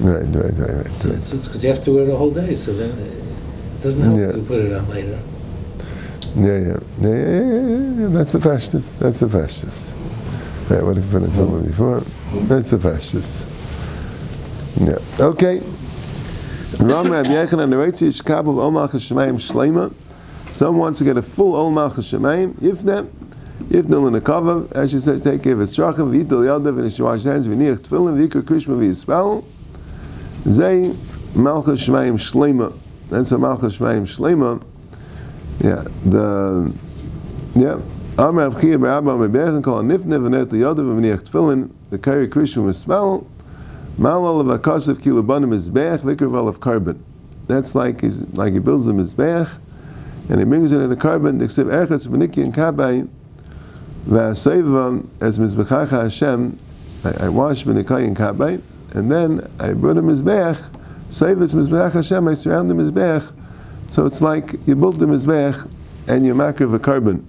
Right, right, right, right. So right. it's because you have to wear it a whole day, so then it doesn't help Yeah. if you put it on later. Yeah, yeah, yeah, yeah, yeah, yeah, yeah. That's the fastest. That's the fastest. Right, what if you put it on before? That's the fastest. Yeah. Okay. Ram Rab Yechanan narrates Yishkabel Ol Malchus Shemayim Shleima. Someone wants to get a full Ol Malchus Shemayim. Yifne, Yifne L'Nekavav, as she says, take care of his Strachim, V'yitel Yadav, and his wash hands, V'niach Tefillin, V'yikar Krishma V'yispel. Zay Malchus Shemayim Shleima. That's a Malchus Shemayim Shleima. Yeah, the yeah. Amar Rav Chia Barabba Meberchen Kol Nifne V'net Yadav V'niach Tefillin, the Kari Krishma V'yispel. Malal of Akasif Kilubanim is Bech, Vikarval of carbon. That's like he's, like he builds them as Bech, and he brings it in a carbon, Dixiv Erchatz Beniki and Kabay, Vaseva as Mizbechacha Hashem, I, I wash Benikai and Kabay, and then I brought him as Bech, Save as Mizbech Hashem, I surround him as Bech. So it's like you build the as Bech, and you makriv a carbon.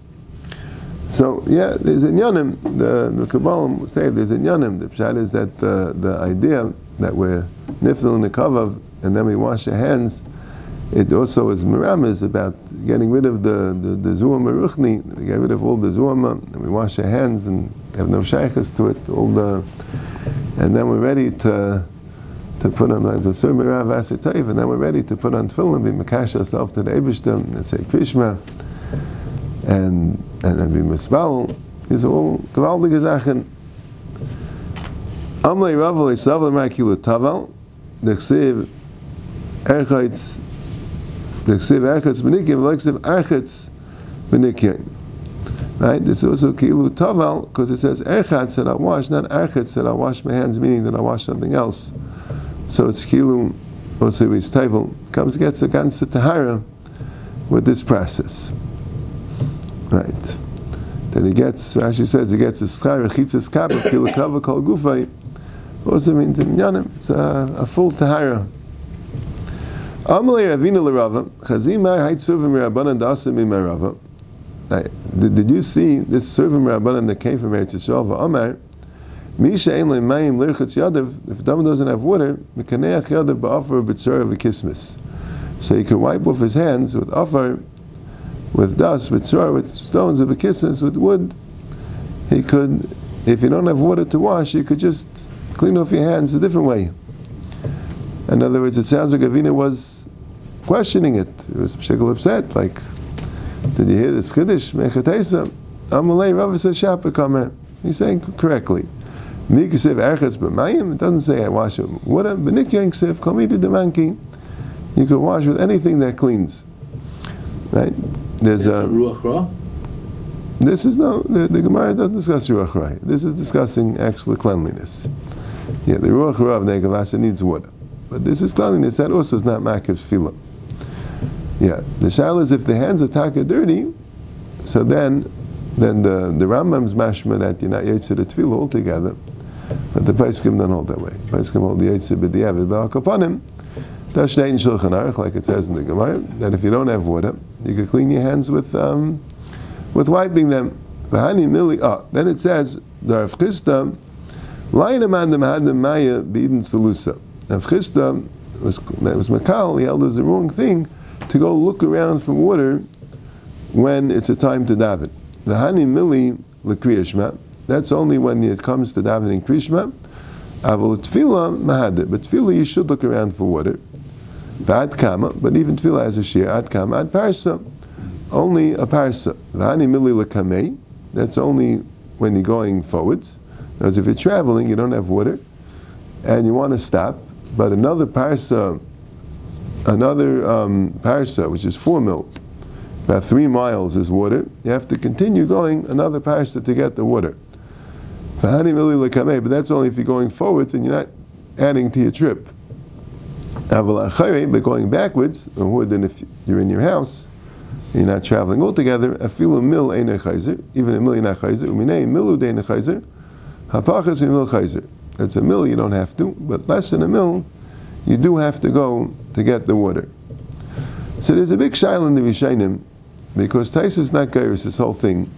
So yeah, there's in Yonim, the, the Kabbalah say there's in Yonim, the pshat is that the, the idea that we're nifzel in the kavav and then we wash our hands, it also is miramis about getting rid of the, the, the zuam meruchni, we get rid of all the zuama, and we wash our hands and have no shaykhs to it, all the, and then we're ready to to put on like the Sur Mirav Asitayv, and then we're ready to put on tefillin, be makash ourselves to the Eibishter, and say Krishma, and and then be misbal. These all gewaltige Sachen. Amlei Rav Sav Makilu Taval, the Ksiv Erchaitz, the Benikim, the Ksiv Benikim. Right? This is also Kilu Taval, because it says Erchatz said I wash, not Erchatz said I wash my hands, meaning that I wash something else. So it's Kilu, also is Tavel, comes gets a ganze Tahara with this process. Right. Then he gets, Rashi says, he gets a schar, chitzas kapah, kilu kava kol gufay. Also means in Yanim, it's a, a full tahara. Amalei Ravina l'Rava, chazimai hait survim rabbanan dasim imarava. Did did you see this survim rabbanan that came from Eretz Yisrael? V'amar, Misha ein le'mayim l'irchatz if doesn't have water, mekaneach yadav ba'afar b'tzora v'kismis. So he can wipe off his hands with afar, with dust, with tzor, with stones, with kisses, with wood. He could, if you don't have water to wash, you could just clean off your hands a different way. In other words, it sounds like Ravina was questioning it. He was particularly upset, like, did you hear this Kiddush? Mechatesa. Amalei Rava says Shapa Kamer. He's saying correctly. Mikusev Erchatz B'mayim, it doesn't say I wash it with water. B'nikyan Ksev Komidu Demanki. You can wash with anything that cleans. Right? There's a. Um, Ruach Ra? This is no, the, the Gemara doesn't discuss Ruach Ra. This is discussing actual cleanliness. Yeah, the Ruach Ra of Negavasa needs water. But this is cleanliness, that also is not Makiv Tefillah. Yeah, the shal is if the hands are taka dirty, so then then the, the Rambam's mashma that you're not the Tefillah altogether, but the Paiskim don't hold that way. Paiskim hold the Yitzhak b'diavad b'al That's Shtein Shulchan Aruch, like it says in the Gemara, that if you don't have water, you can clean your hands with um, with wiping them. V'hani mili. Ah, then it says the Rav Chisda, Lion amandam hadam maya b'idin salusa. Rav Chisda was was Makal. He held as the wrong thing to go look around for water when it's a time to daven. V'hani mili l'kriyashma. That's only when it comes to davening kriyashma. Avol tefillah mahadeh, but tefillah you should look around for water. V'ad kama, but even tefillah has a shir, ad kama, ad parsa. Only a parsa. V'hani mili l'kamei, that's only when you're going forwards. Because if you're traveling, you don't have water, and you want to stop, but another parsa, another um, parsa, which is four mil, about three miles is water, you have to continue going another parsa to get the water. But that's only if you're going forwards and you're not adding to your trip. But going backwards, or then if you're in your house, you're not traveling altogether, afilu mil even a million chayzer, uminei milu dein chayzer, hapachas mil chayzer. That's a mill, you don't have to, but less than a mill, you do have to go to get the water. So there's a big shail in the Rishainim, because Tais is not gairis, this whole thing.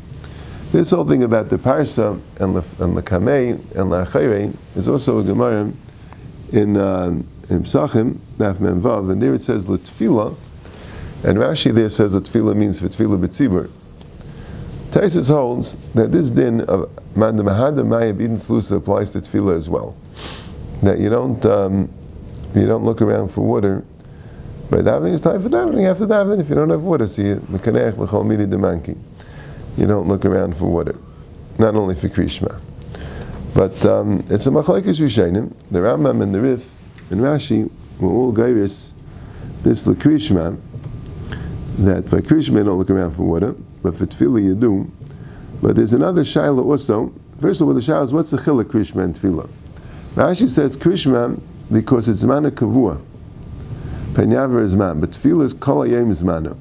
This whole thing about the parsa and the, and the kamei and the achayre is also a gemara in uh, in Psachim, Mem Vav, and there it says L'tfila, and Rashi there says L'tfila means V'tfila B'tzibur. Taisus holds that this din of Manda Mahada Mayab Eden Slusa applies to tefillah as well. That you don't um, you don't look around for water. By davening, it's time for davening. After davening, if you don't have water, see it. Mekanech L'chol Midi Demanki. You don't look around for water. Not only for Krishma. But um, it's a machlekes rishonim. The Rambam and the Rif and Rashi were all gairis this lakrishma that by Krishma you don't look around for water, but for tefillah you do. But there's another shaila also. First of all, the shaila is what's the chiluk Krishma and tefillah? Rashi says Krishma because it's mana kavua. Is man, but tefillah is kol hayom is mana.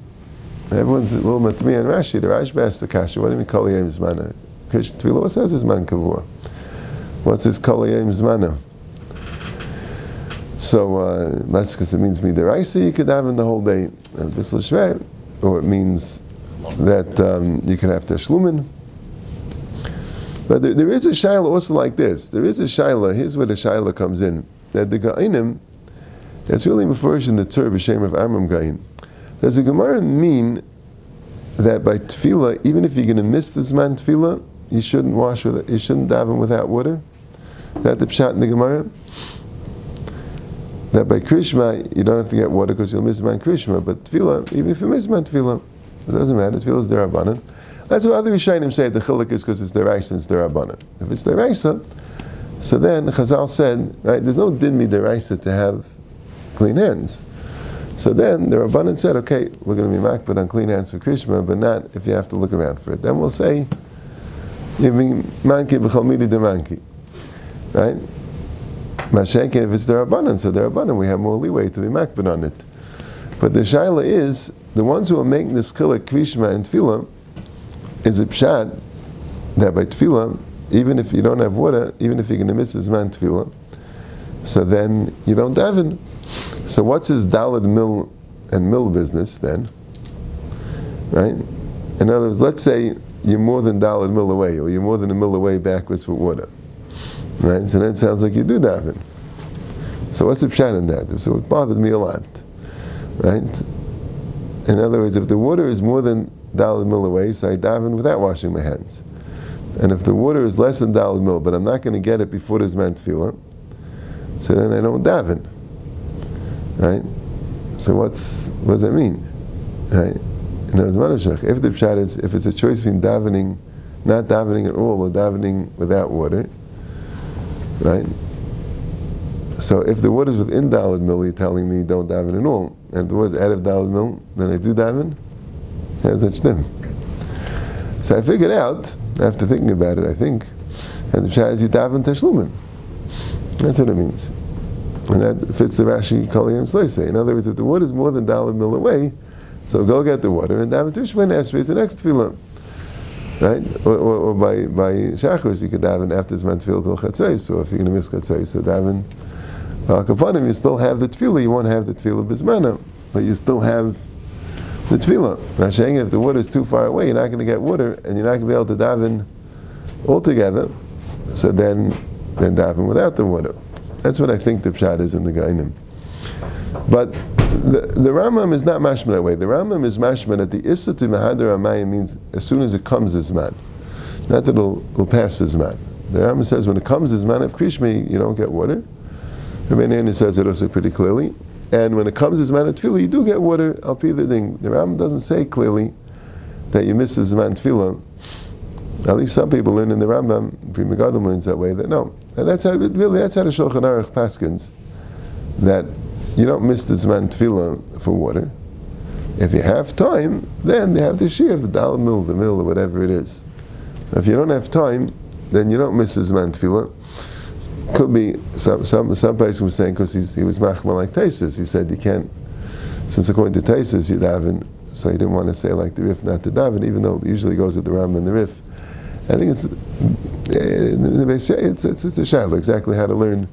Everyone's a little bit and Rashi. The Rashi asked the kasha, what do you mean kol hayom is mana? Krishma tefillah, what says is man kavua? What's his kol hayom is mana? So uh, that's because it means midiraisa. You could have in the whole day uh, or it means that um, you could have teshlumin. But there, there is a shaila also like this. There is a shaila. Here's where the shaila comes in. That the ga'inim, that's really mafurish in the Torah b'shem of Amram Gain. Does the Gemara mean that by tefillah, even if you're going to miss this man tefillah, you shouldn't wash with it, you shouldn't daven without water? That the pshat in the Gemara? That by Krishma, you don't have to get water because you'll miss man Krishma, but tefillah, even if you miss man tefillah, it doesn't matter, tefillah is derabanan. That's what other Rishonim say, the chiluk is because it's deraisa it's derabanan. If it's deraisa, so then Chazal said, right, there's no din mi deraisa to have clean hands. So then the Rabbanan said, okay, we're going to be makbid on clean hands for Krishma, but not if you have to look around for it. Then we'll say, you mean manki b'chol midi de manki. Right? Mashenke, if it's the Rabbanan, so the Rabbanan, we have more leeway to be makbid on it. But the shaila is, the ones who are making this chilek Krishma and Tefillah, is a pshat that by Tefillah, even if you don't have water, even if you're going to miss his man Tefillah, so then you don't daven. So what's his dalad mill and mill business then? Right? In other words, let's say you're more than dalad mill away, or you're more than a mill away backwards for water. Right? So then it sounds like you do daven. So what's the pshat in that? So it bothered me a lot. Right? In other words, if the water is more than dalad mill away, so I daven without washing my hands. And if the water is less than dalad Mil, but I'm not going to get it before there's man tefillah, so then I don't daven. Right? So what's what does that mean? Right? In other words, if the pshat is if it's a choice between davening, not davening at all, or davening without water, right? So if the water is within dalad mil, you're telling me don't daven at all. And if the water is out of dalad mil, then I do daven. How's that shtim? So I figured out after thinking about it. I think, and the pshat is you daven teshlumin. That's what it means. And that fits the Rashi Kaliyam Sleise. In other words, if the water is more than Dalad mill away, so go get the water and daven Tushman Esrei is the next tefillah. Right? Or, or, or, by, by Shachris, you could daven after Zman Tefillah till Chatzai. So if you're going to miss Chatzai, so daven Kapanim, you still have the tefillah. You won't have the tefillah Bismana, but you still have the tefillah. Now, saying if the water is too far away, you're not going to get water, and you're not going to be able to daven altogether. So then, then daven without the water. That's what I think the pshat is in the Gainim. But the, the Rambam is not mashman that way. The Rambam is mashman that the Issa to Mahadar Amayim means as soon as it comes as man. Not that it'll, it'll pass as man. The Rambam says when it comes as man of Krishmi, you don't get water. Rabbeinu says it also pretty clearly. And when it comes to man of Tefillah, you do get water. I'll be the thing. The Rambam doesn't say clearly that you miss as man Tefillah. At least some people learn in the Rambam, Pri Megadim learns that way, that no. And that's how, really, that's how the Shulchan Aruch paskins, that you don't miss the Zman Tefillah for water. If you have time, then they have the shear of the Dal mill, the mill, or whatever it is. If you don't have time, then you don't miss the Zman Tefillah. Could be, some, some, some person was saying, because he was machmal like Taisus, he said you can't, since according to Taisus, you daven, so he didn't want to say like the Rif not to daven, even though it usually goes with the Ram and the Rif. I think it's it's, it's, it's a shadow exactly how to learn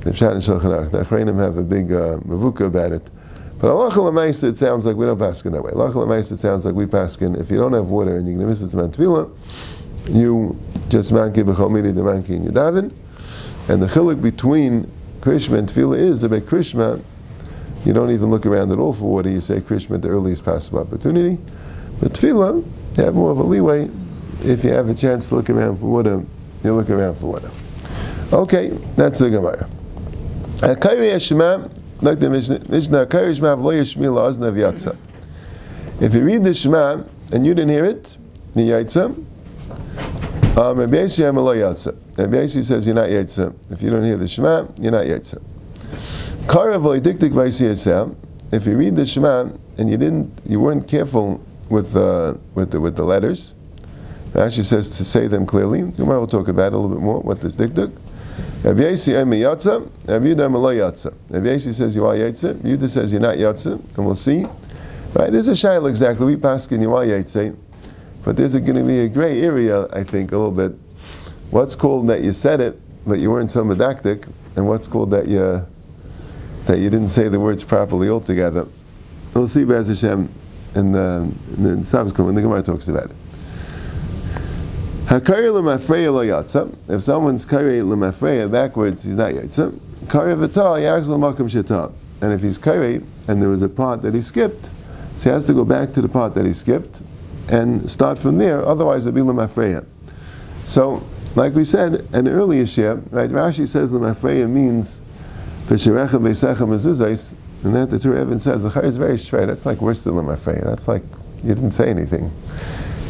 the Pshat and Shulchan Aruch. The Achrayim have a big uh, mavuka about it. But Allah it sounds like we don't pass in that way. Allah it sounds like we pass in. If you don't have water and you're going to miss it, Tvila, you just manki b'chol midi de manki in Yadavin. And the chiluk between Krishma and Tefillah is about Krishma, you don't even look around at all for water. You say Krishma at the earliest possible opportunity. But Tefillah, you have more of a leeway. If you have a chance to look around for water, you look around for water. Okay, that's the Gemara. Uh, like the Mishnah, If you read the Shema and you didn't hear it, the Yaitza, um, Rabbi Yossi Rabbi says you're not Yaitza. If you don't hear the Shema, you're not Yaitza. If you read the Shema and you didn't, you weren't careful with uh, with the with the letters, Rashi says to say them clearly. Tomorrow we'll talk about it a little bit more. What this dikduk. Rabbi Yossi Emi Yatza, Rabbi Yudah Yatza. Rabbi says you are Yatza, Yudah says you're not Yatza, and we'll see. Right, there's a shaila exactly. We pass in you are Yatza, but there's going to be a gray area, I think, a little bit. What's called that you said it, but you weren't so medactic, and what's called that you that you didn't say the words properly altogether. We'll see Bez Hashem in the, in the subsequent when the Gemara talks about it. Hakari lo yatsa. If someone's kari l'mafreya backwards, he's not yatsa. Kari v'ta yags l'makom sheta. And if he's kari and there was a part that he skipped, so he has to go back to the part that he skipped and start from there. Otherwise, it'll be l'mafreya. So, like we said an earlier share, right? Rashi says l'mafreya means v'sherechem v'sechem mezuzais, and that the Torah even says the is very straight. That's like worse than l'mafreya. That's like you didn't say anything.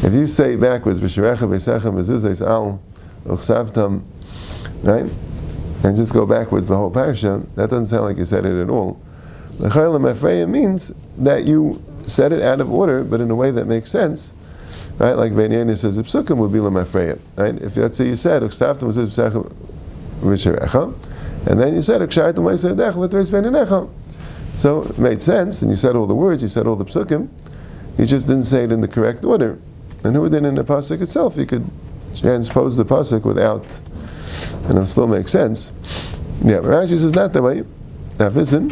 If you say backwards, B'sherecha b'sechem mezuzais al uchsavtam, right? And just go backwards the whole parasha, that doesn't sound like you said it at all. L'chayla mefreya means that you said it out of order, but in a way that makes sense. Right? Like Ben says, the psukim would be lemafreya. Right? If that's what you said, uchsavtam mezuzais b'sherecha, and then you said, uchshaytam mezuzais v'treis ben So it made sense, and you said all the words, you said all the psukim, you just didn't say it in the correct order. And who did in the pasuk itself? You could transpose the pasuk without, and it still makes sense. Yeah, Rashi says not that way. Now listen,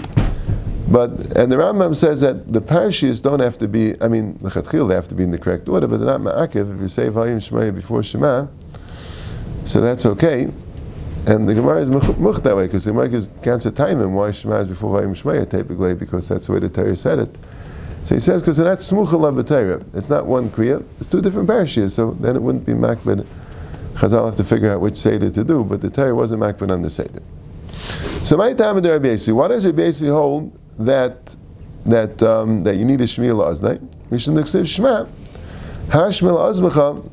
but and the Rambam says that the parashiyas don't have to be. I mean, the chatchil they have to be in the correct order, but they're not ma'akiv. If you say vayim shemaya before shema, so that's okay. And the Gemara is much that way because the Gemara can't say time why shema is before vayim shemaya typically because that's the way the Torah said it. So he says, because that's smucha b'teira. It's not one kriya. It's two different parashas. So then it wouldn't be makbid. Chazal have to figure out which seder to do, but the Torah wasn't makbid on the seder. So my time in Rabbi why does Rabbi hold that that um, that you need a la'aznai? We should say shema. Hashmil azmacha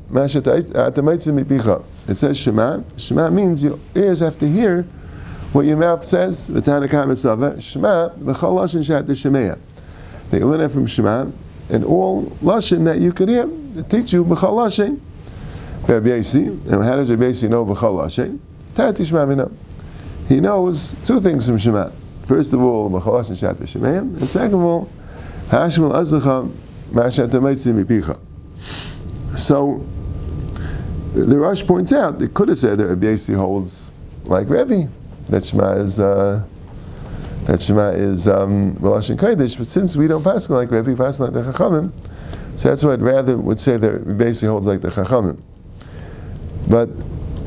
mipicha. It says shema. Shema means your ears have to hear what your mouth says. Shema v'chol lashon shat shemeya. They learn it from Shema, and all lashon that you could hear, they teach you b'chal lashon. And how does Rabbi know b'chal lashon? Tati Shema He knows two things from Shema. First of all, b'chal lashon shat Shemayim, and second of all, hashmal azacha ma'ashat mipicha. So the Rosh points out they could have said that Rabbi holds like Rebbe, that Shema is. Uh, that Shema is um, Melashin Kodesh, but since we don't pass like Rabbi, pass like the Chachamim, so that's why I'd rather would say that Rabbi basically holds like the Chachamim. But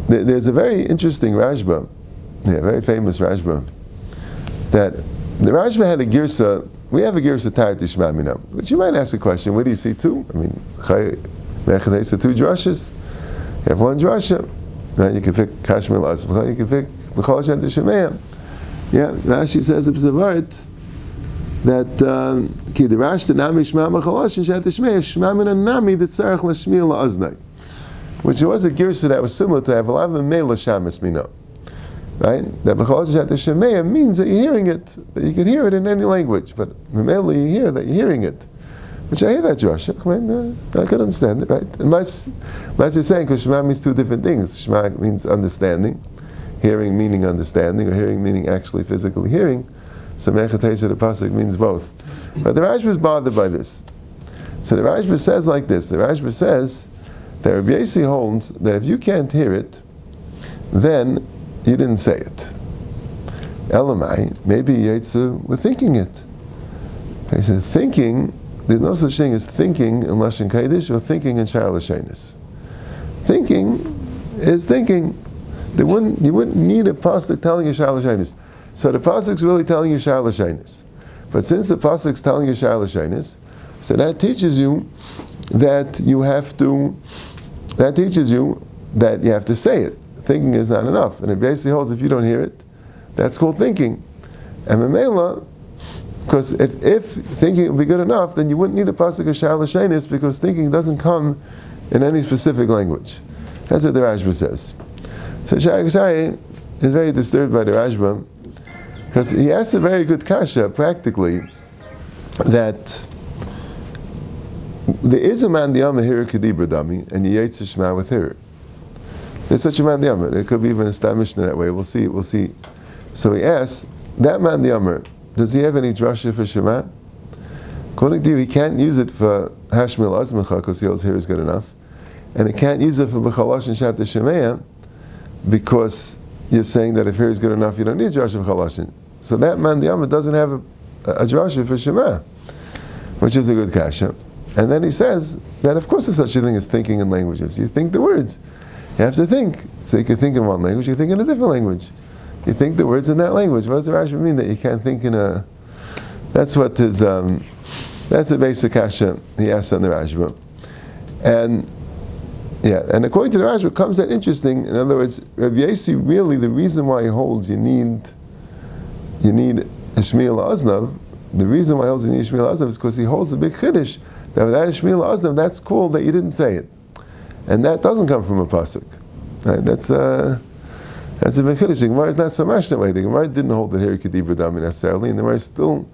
th- there's a very interesting Rashba, yeah, very famous Rashba, that the Rashba had a girsa, we have a girsa tied to Shema Mina, but you might ask a question, what do you see two? I mean, Mechadesa two drushes, you have one drasha, right? you can pick Kashmir you can pick B'chol Hashem Shemayim. Yeah, Rashi says it's a word that um, ki the Rashi the nami shma machalosh shat shmei shma min nami the tzarich lashmiel la'aznai, which was a girsa that was similar to Avalav and Mela Shamis Mino. Right? That Bechalosh Shat Shemei means that you're hearing it, that you can hear it in any language, but Mamela you hear that you're hearing it. Which I hear that, Josh. I, mean, uh, I can understand it, right? Unless, unless you're saying, because Shema means two different things. Shema means understanding, hearing meaning understanding, or hearing meaning actually physically hearing. So Mechatesha the Pasuk means both. But the Rashba is bothered by this. So the Rashba says like this, the Rashba says that Rabbi Yossi holds that if you can't hear it, then you didn't say it. Elamai, maybe Yitzhak were thinking it. He said, thinking, there's no such thing as thinking in Lashon or thinking in Shar Thinking is thinking. There wouldn't, you wouldn't need a pasuk telling you Shalosh So the pasuk's really telling you shar l'shainis. But since the pasuk's telling you shar l'shainis, so that teaches you that you have to. That teaches you that you have to say it. Thinking is not enough, and it basically holds if you don't hear it, that's called thinking. And Mamela, because if, if thinking would be good enough, then you wouldn't need a pasuk of shar l'shainis because thinking doesn't come in any specific language. That's what the Rashba says. So Sha'agasai is very disturbed by the Rashba because he asks a very good kasha practically that there is a man diyama here kedibra dami and yetz shema with her. There's such a man diyama. It could be even established in that way. We'll see. We'll see. So he asks that man diyama. Does he have any drasha for shema? According to you, he can't use it for hashmil azmacha because he holds here is good enough, and he can't use it for b'chalash and shat because you're saying that if here is good enough, you don't need drasha for So that man diyama doesn't have a, a drasha for shema, which is a good kasha. And then he says that of course there's such a thing as thinking in languages. You think the words. You have to think. So you can think in one language, you think in a different language. You think the words in that language. What does the Rashi mean that you can't think in a that's what is um, that's the basic kasha he asks on the Rashi. And yeah, and according to the Rashba, comes that interesting. In other words, Rabbi Yasi really the reason why he holds you need you need Ishmael Aznav. The reason why he holds you need Ishmael Aznav is because he holds a big chiddush that without Ishmael Aznav, that's cool that you didn't say it, and that doesn't come from a pasuk. Right? That's uh, that's a big. The Gemara is not so much that way. The Gemara didn't hold the Heri Kedibra necessarily, and the Gemara still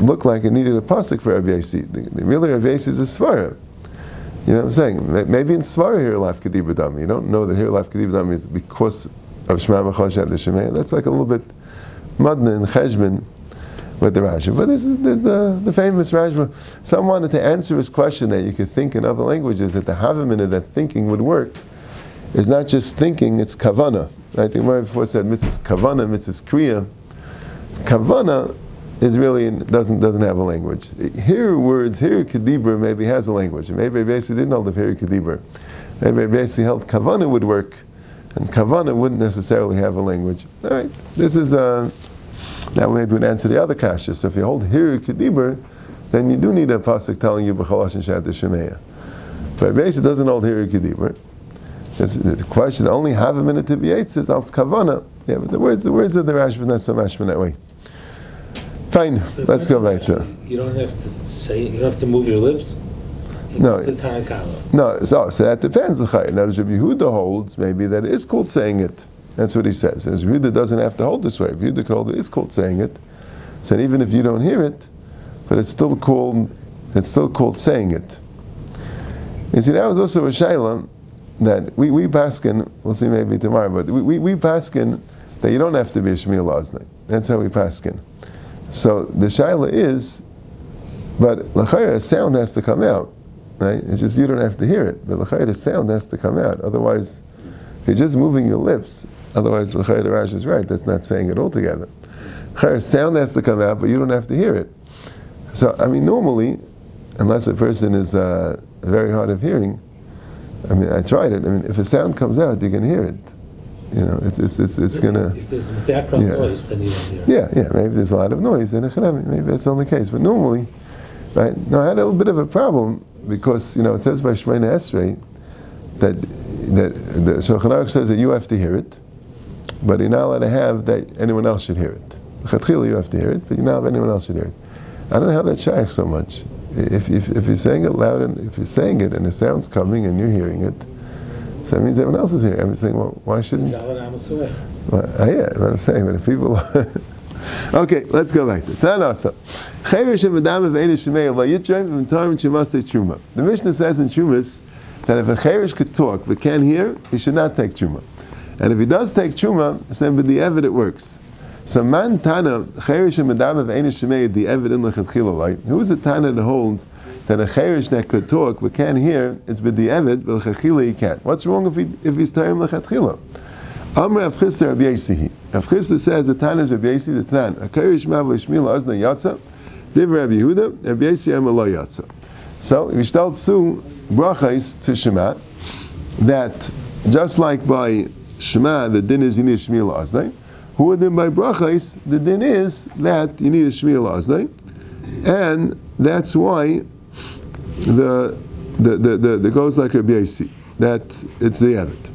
looked like it needed a pasuk for Rabbi. The, the really Rabbi is a svara. You know what I'm saying? Maybe in svara here life kedibra dami. You don't know that here life kedibra dami is because of Shema Machashat the Shemay. That's like a little bit madna and cheshbon with the Rashi. But there's, there's the, the famous Rashi. Someone wanted to answer his question that you could think in other languages, that the havamina that thinking would work is not just thinking, it's kavana. I think Mary before said mitzvah kavana, mitzvah kriya. Kavana is really doesn't doesn't have a language. Here words, here kedibra maybe has a language. Maybe basically didn't hold the here kedibra. Maybe basically held kavana would work, and kavana wouldn't necessarily have a language. All right, this is uh, that maybe would answer the other kasha. So if you hold here kedibra, then you do need a pasuk telling you b'chalash and shat shemeya. But basically doesn't hold here kedibra. The question only have a minute to be eight says al kavana. Yeah, but the words the words of the Rashi not so much that way. Fine, let's go back to. You don't have to say, you don't have to move your lips? No. The Tarakala. No, so, so that depends. Now, Rabbi Yehuda holds maybe that it is called saying it. That's what he says. As Yehuda doesn't have to hold this way. Yehuda could hold it, it is called saying it. So even if you don't hear it, but it's still called it's still called saying it. You see, that was also a shayla that we, we paskin, we'll see maybe tomorrow, but we, we, we paskin that you don't have to be a Oznai. That's how we paskin. So the shaila is, but lachayra sound has to come out, right? It's just you don't have to hear it, but lachayra sound has to come out. Otherwise, if you're just moving your lips, otherwise the lachayra Rash is right. That's not saying it altogether. Lachayra sound has to come out, but you don't have to hear it. So I mean, normally, unless a person is uh, very hard of hearing, I mean, I tried it. I mean, if a sound comes out, you can hear it. You know, it's it's it's, it's gonna. If there's background Yeah. noise, then you don't hear. it. Yeah, yeah. Maybe there's a lot of noise in a chadami. Maybe that's the only case. But normally, right? Now I had a little bit of a problem because you know it says by Shemona Esrei that that the Shulchan Aruch says that you have to hear it, but you're not allowed to have that anyone else should hear it. Chatchila you have to hear it, but you're not allowed anyone else should hear it. I don't know how that shaykh so much. If, if, if you're saying it loud and if you're saying it and the sound's coming and you're hearing it, so that means everyone else is hearing. it. I'm saying, well, why shouldn't? Dalet Amos away. Well, uh, yeah, what I'm saying, but if people. okay, let's go back to Tanasa. The Mishnah says in Chumas that if a Cherish could talk but can't hear, he should not take Truma. And if he does take Truma, then with the Evid it works. So man Tana, Cherish and Madam of Einish Shemei, the Evid in Lechatchila, Who is the Tana that holds that a Cherish that could talk but can't hear, it's with the Evid, but Lechatchila he can't? What's wrong if, he, if he's Tarim Lechatchila? Amr Rav Chisda Rabbi Yasihi. Rav Chisda says the Tana is Rabbi Yasi the Tan. Akarish Mav Shmil Azna Yatza. Div Rabbi Yehuda. Rabbi Yasi Amar Lo Yatza. So we start to brachas to Shema that just like by Shema the din is you need in Shmil Aznai. Who then by brachas? The din is that you need a shmiel aznei, and that's why the the the, the, the goes like a basi. That it's the evet.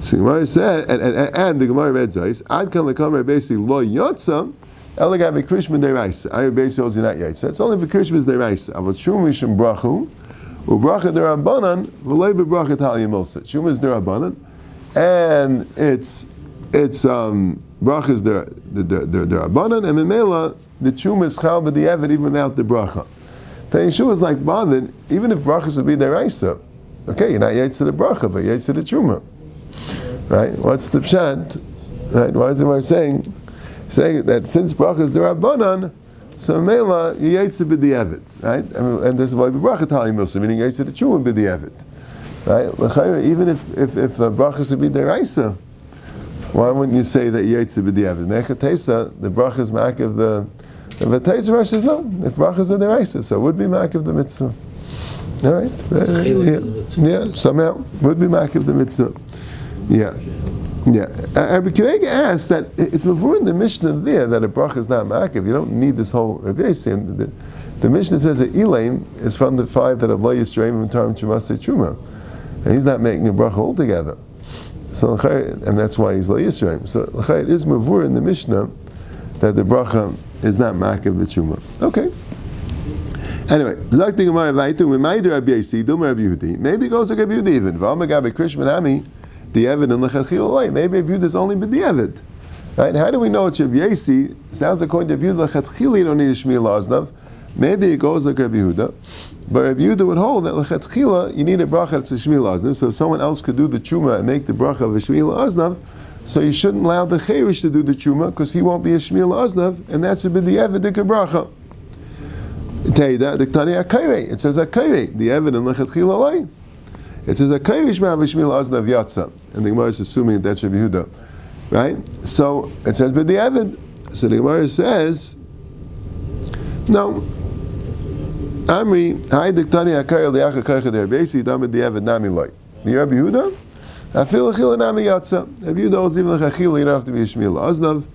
So Gemara said, and, and, and the Gemara read Zayis, Ad kan lekamer basically lo yotza, elegam krishman deraisa. I basically holds not yaitza. It's only for krishman deraisa. Avot shum mishum brachu, ubracha derabanan, v'lei bebracha taliyamilsa. Shum is derabanan, and it's it's um, bracha is the the the derabanan, and memela the chum is chal b'di'evet even without the bracha. The Yeshua is like bothered, even if brachas would be deraisa. Okay, you're not yaitza the bracha, but yaitza the truma. Right? What's the pshat? Right? Why is it saying saying that since bracha is derabanan, so mela yaitza b'di'evet, right? I mean, and this is why bracha tali milsa, meaning yaitza the truma b'di'evet. Right? Even if if if uh, brachas would be deraisa, why wouldn't you say that yaitza b'di'evet? Mechatesa, the bracha is of the the Vatayz says no. If brachas are deraisa, so it would be of the mitzvah. All right. Yeah. yeah, somehow would be of the mitzvah. Yeah. Yeah. Rabbi Kiva asks that it's before in the Mishnah there that a bracha is not ma'akiv. You don't need this whole Rabbi the, the Mishnah says that Elaim is from the five that have lo yisraim and tarim chumasei truma. He's not making a bracha altogether. So, and that's why he's lo yisraim. So, it is mavur in the Mishnah that the bracha is not ma'akiv the truma. Okay. Anyway, maybe it goes to Rabbi Yehudi even. V'amagabe Krishman Ami the Evid and Lechatchil Maybe Rabbi Yehuda is only the Evid. Right? How do we know it's Rabbi Yasi? Sounds according to Rabbi Yehuda, Lechatchil you don't need a Shmiel Aznav. Maybe it goes like Rabbi Yehuda. But Rabbi Yehuda would hold that Lechatchila, you need a bracha that's a Shmiel Aznav. So if someone else could do the Chuma and make the bracha of a Shmiel Aznav, so you shouldn't allow the Cherish to do the Chuma because he won't be a Shmiel Aznav, and that's a bit the Evid, the bracha. It says Akayre, the Evid and Lechatchila it says a kairish ma'avishmil aznav yatsa, and the Gemara is assuming that that's Rabbi Yehuda, right? So it says Evid. So the Gemara says, no. Amri, hi diktani akari liacha kaicha der basi damid Evid nami loy. The Rabbi Yehuda, afil achil nami yatsa. Rabbi Yehuda holds even like achil, you don't have to be a shmil aznav.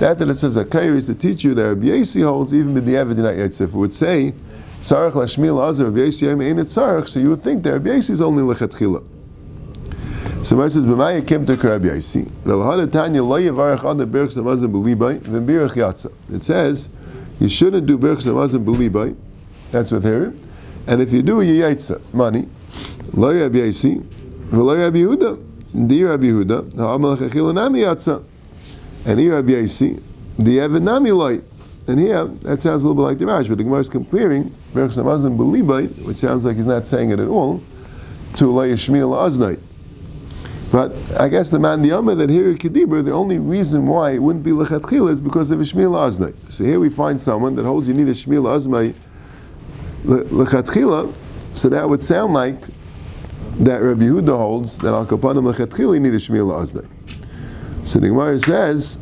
That that it says a kairi is to teach you that Rabbi Yasi holds even with Evid not yet. If it would say tzarech lashmil azar Rabbi Yasi ain't tzarech, so you would think that Rabbi Yasi is only lechatchila. So Mar says, "B'maya kim to Rabbi Yasi." V'lahada tanya lo yivarech other berachs hamazon b'libay v'birach yatsa. It says you shouldn't do berachs hamazon b'libay. That's what here. And if you do, you yaitza money. Lo Rabbi Yasi v'lo Rabbi Yehuda. Di Rabbi Yehuda ha'amal lechachila nami yatsa. And here Rabbi Yasi the Evan nami light. And here, that sounds a little bit like the Rash, but the Gemara is comparing Berachas Hamazon Belibait, which sounds like he's not saying it at all, to Lay Shmiel Aznait. But I guess the man the Yama that here at Kedibur, the only reason why it wouldn't be Lechatchila is because of a Shmiel Aznait. So here we find someone that holds you need a Shmiel Aznait Lechatchila, so that would sound like that Rabbi Yehuda holds that Al Kapanim Lechatchila need a Shmiel Aznait. So the Gemara says,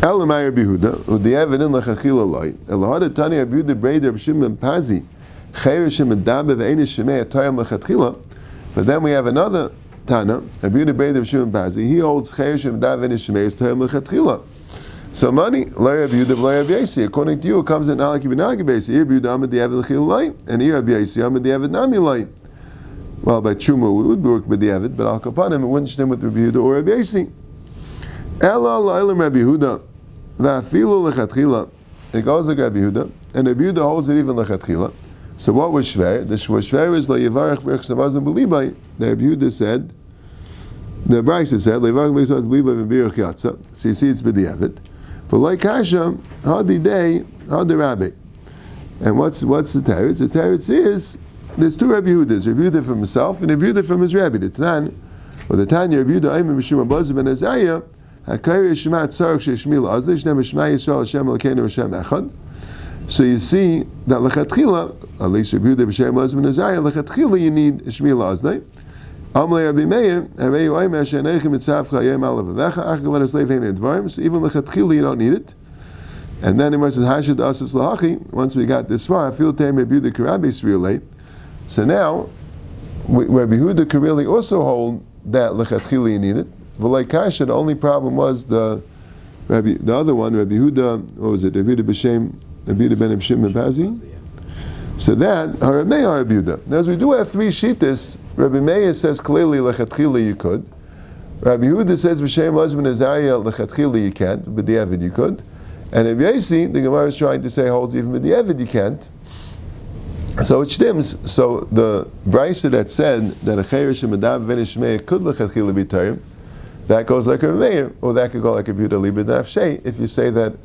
Elamai Rabbi Yehuda, Udi Evidin Lechachila Loi, Elahada Tani Rabbi Yehuda Breder Shimon Pazi, Cheirishim and Dabe Ve'enish Shemei Atoyam Lechatchila, but then we have another Tana, Rabbi Yehuda Breder Shimon Pazi, he holds Cheirishim and Dabe Ve'enish Shemei Atoyam Lechatchila. So money. According to you, it comes in Alaki Benagi Basi. Rabbi Yehuda Amad Diavad Lechil Lai, and here Rabbi Yasi Amad Diavad Nami Lai. Well, by Chuma we would work with Diavad, but Al Kapanim it wouldn't stand with Rabbi Yehuda or Rabbi Yasi. Ella Lailam Rabbi Yehuda. Va'afilu lechatchila. It goes like Rabbi Yehuda, and Rabbi Yehuda holds it even lechatchila. So what was shver? The shver is le'yivarech berach samazim b'libay. The Rabbi Yehuda said, the Brisa said, le'yivarech berach samazim b'libay v'birach yatsa. So you see it's b'di'evit. For like kasha, hadi day, hadi rabbi. And what's what's the teretz? The teretz is there's two Rabbi Yehudas. Rabbi Yehuda from himself and Rabbi Yehuda from his rabbi. The Tanan, or the Tanya Rabbi Yehuda Aimim Mishum Abazim ben Azariah. So you see that lechatchila, at least Rabbi Yehuda b'shem Lazim and Azariah, lechatchila you need Shmiel Aznei. Amalei Rabbi Meir, Harei Oimer she'anechem mitzavcha yem alav avecha, ach gavan eslev hein so even lechatchila you don't need it. And then it says, Hashad asas lahachi, once we got this far, feel Tam Rabbi Yehuda Karabi late. So now, Rabbi Yehuda really also hold that lechatchila you need it, v'lei kasha. The only problem was the Rabbi, the other one, Rabbi Huda. What was it? Rabbi Huda b'shem, Rabbi ben Shimon Pazi. So that Rabbi Meir Rabbi Huda. Now, as we do have three shittas, Rabbi Meir says clearly lechatchila you could. Rabbi Huda says b'shem Lozman Azariah lechatchila you can't, but the Evid you could. And Rabbi Yossi, the Gemara is trying to say holds even with the Evid you can't. So it stems. So the brisa that said that a chayyur shemadav v'nishmei could lechatchila be that goes like a Meir, or that could go like a Yehuda libid nafshei. If you say that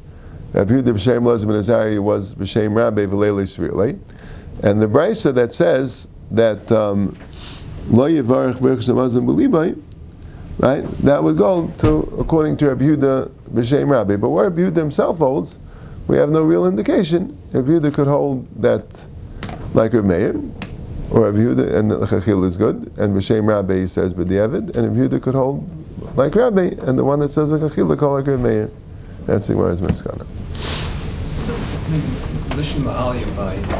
Rabbi Yehuda b'shem Lozman Azariah was b'shem Rabbi v'leili svirlei, and the brisa that says that um, lo hamazon b'libai, right? That would go to according to Rabbi Yehuda b'shem Rabbi. But where Rabbi Yehuda himself holds, we have no real indication. Rabbi Yehuda could hold that like Rabbi Meir, or Rabbi Yehuda, and the Chachil is good, and b'shem Rabbi he says b'diavad, and Rabbi Yehuda could hold like Rabbi, and the one that says the Chachil call like Rabbi Meir. That's the Gemara's Aliyah by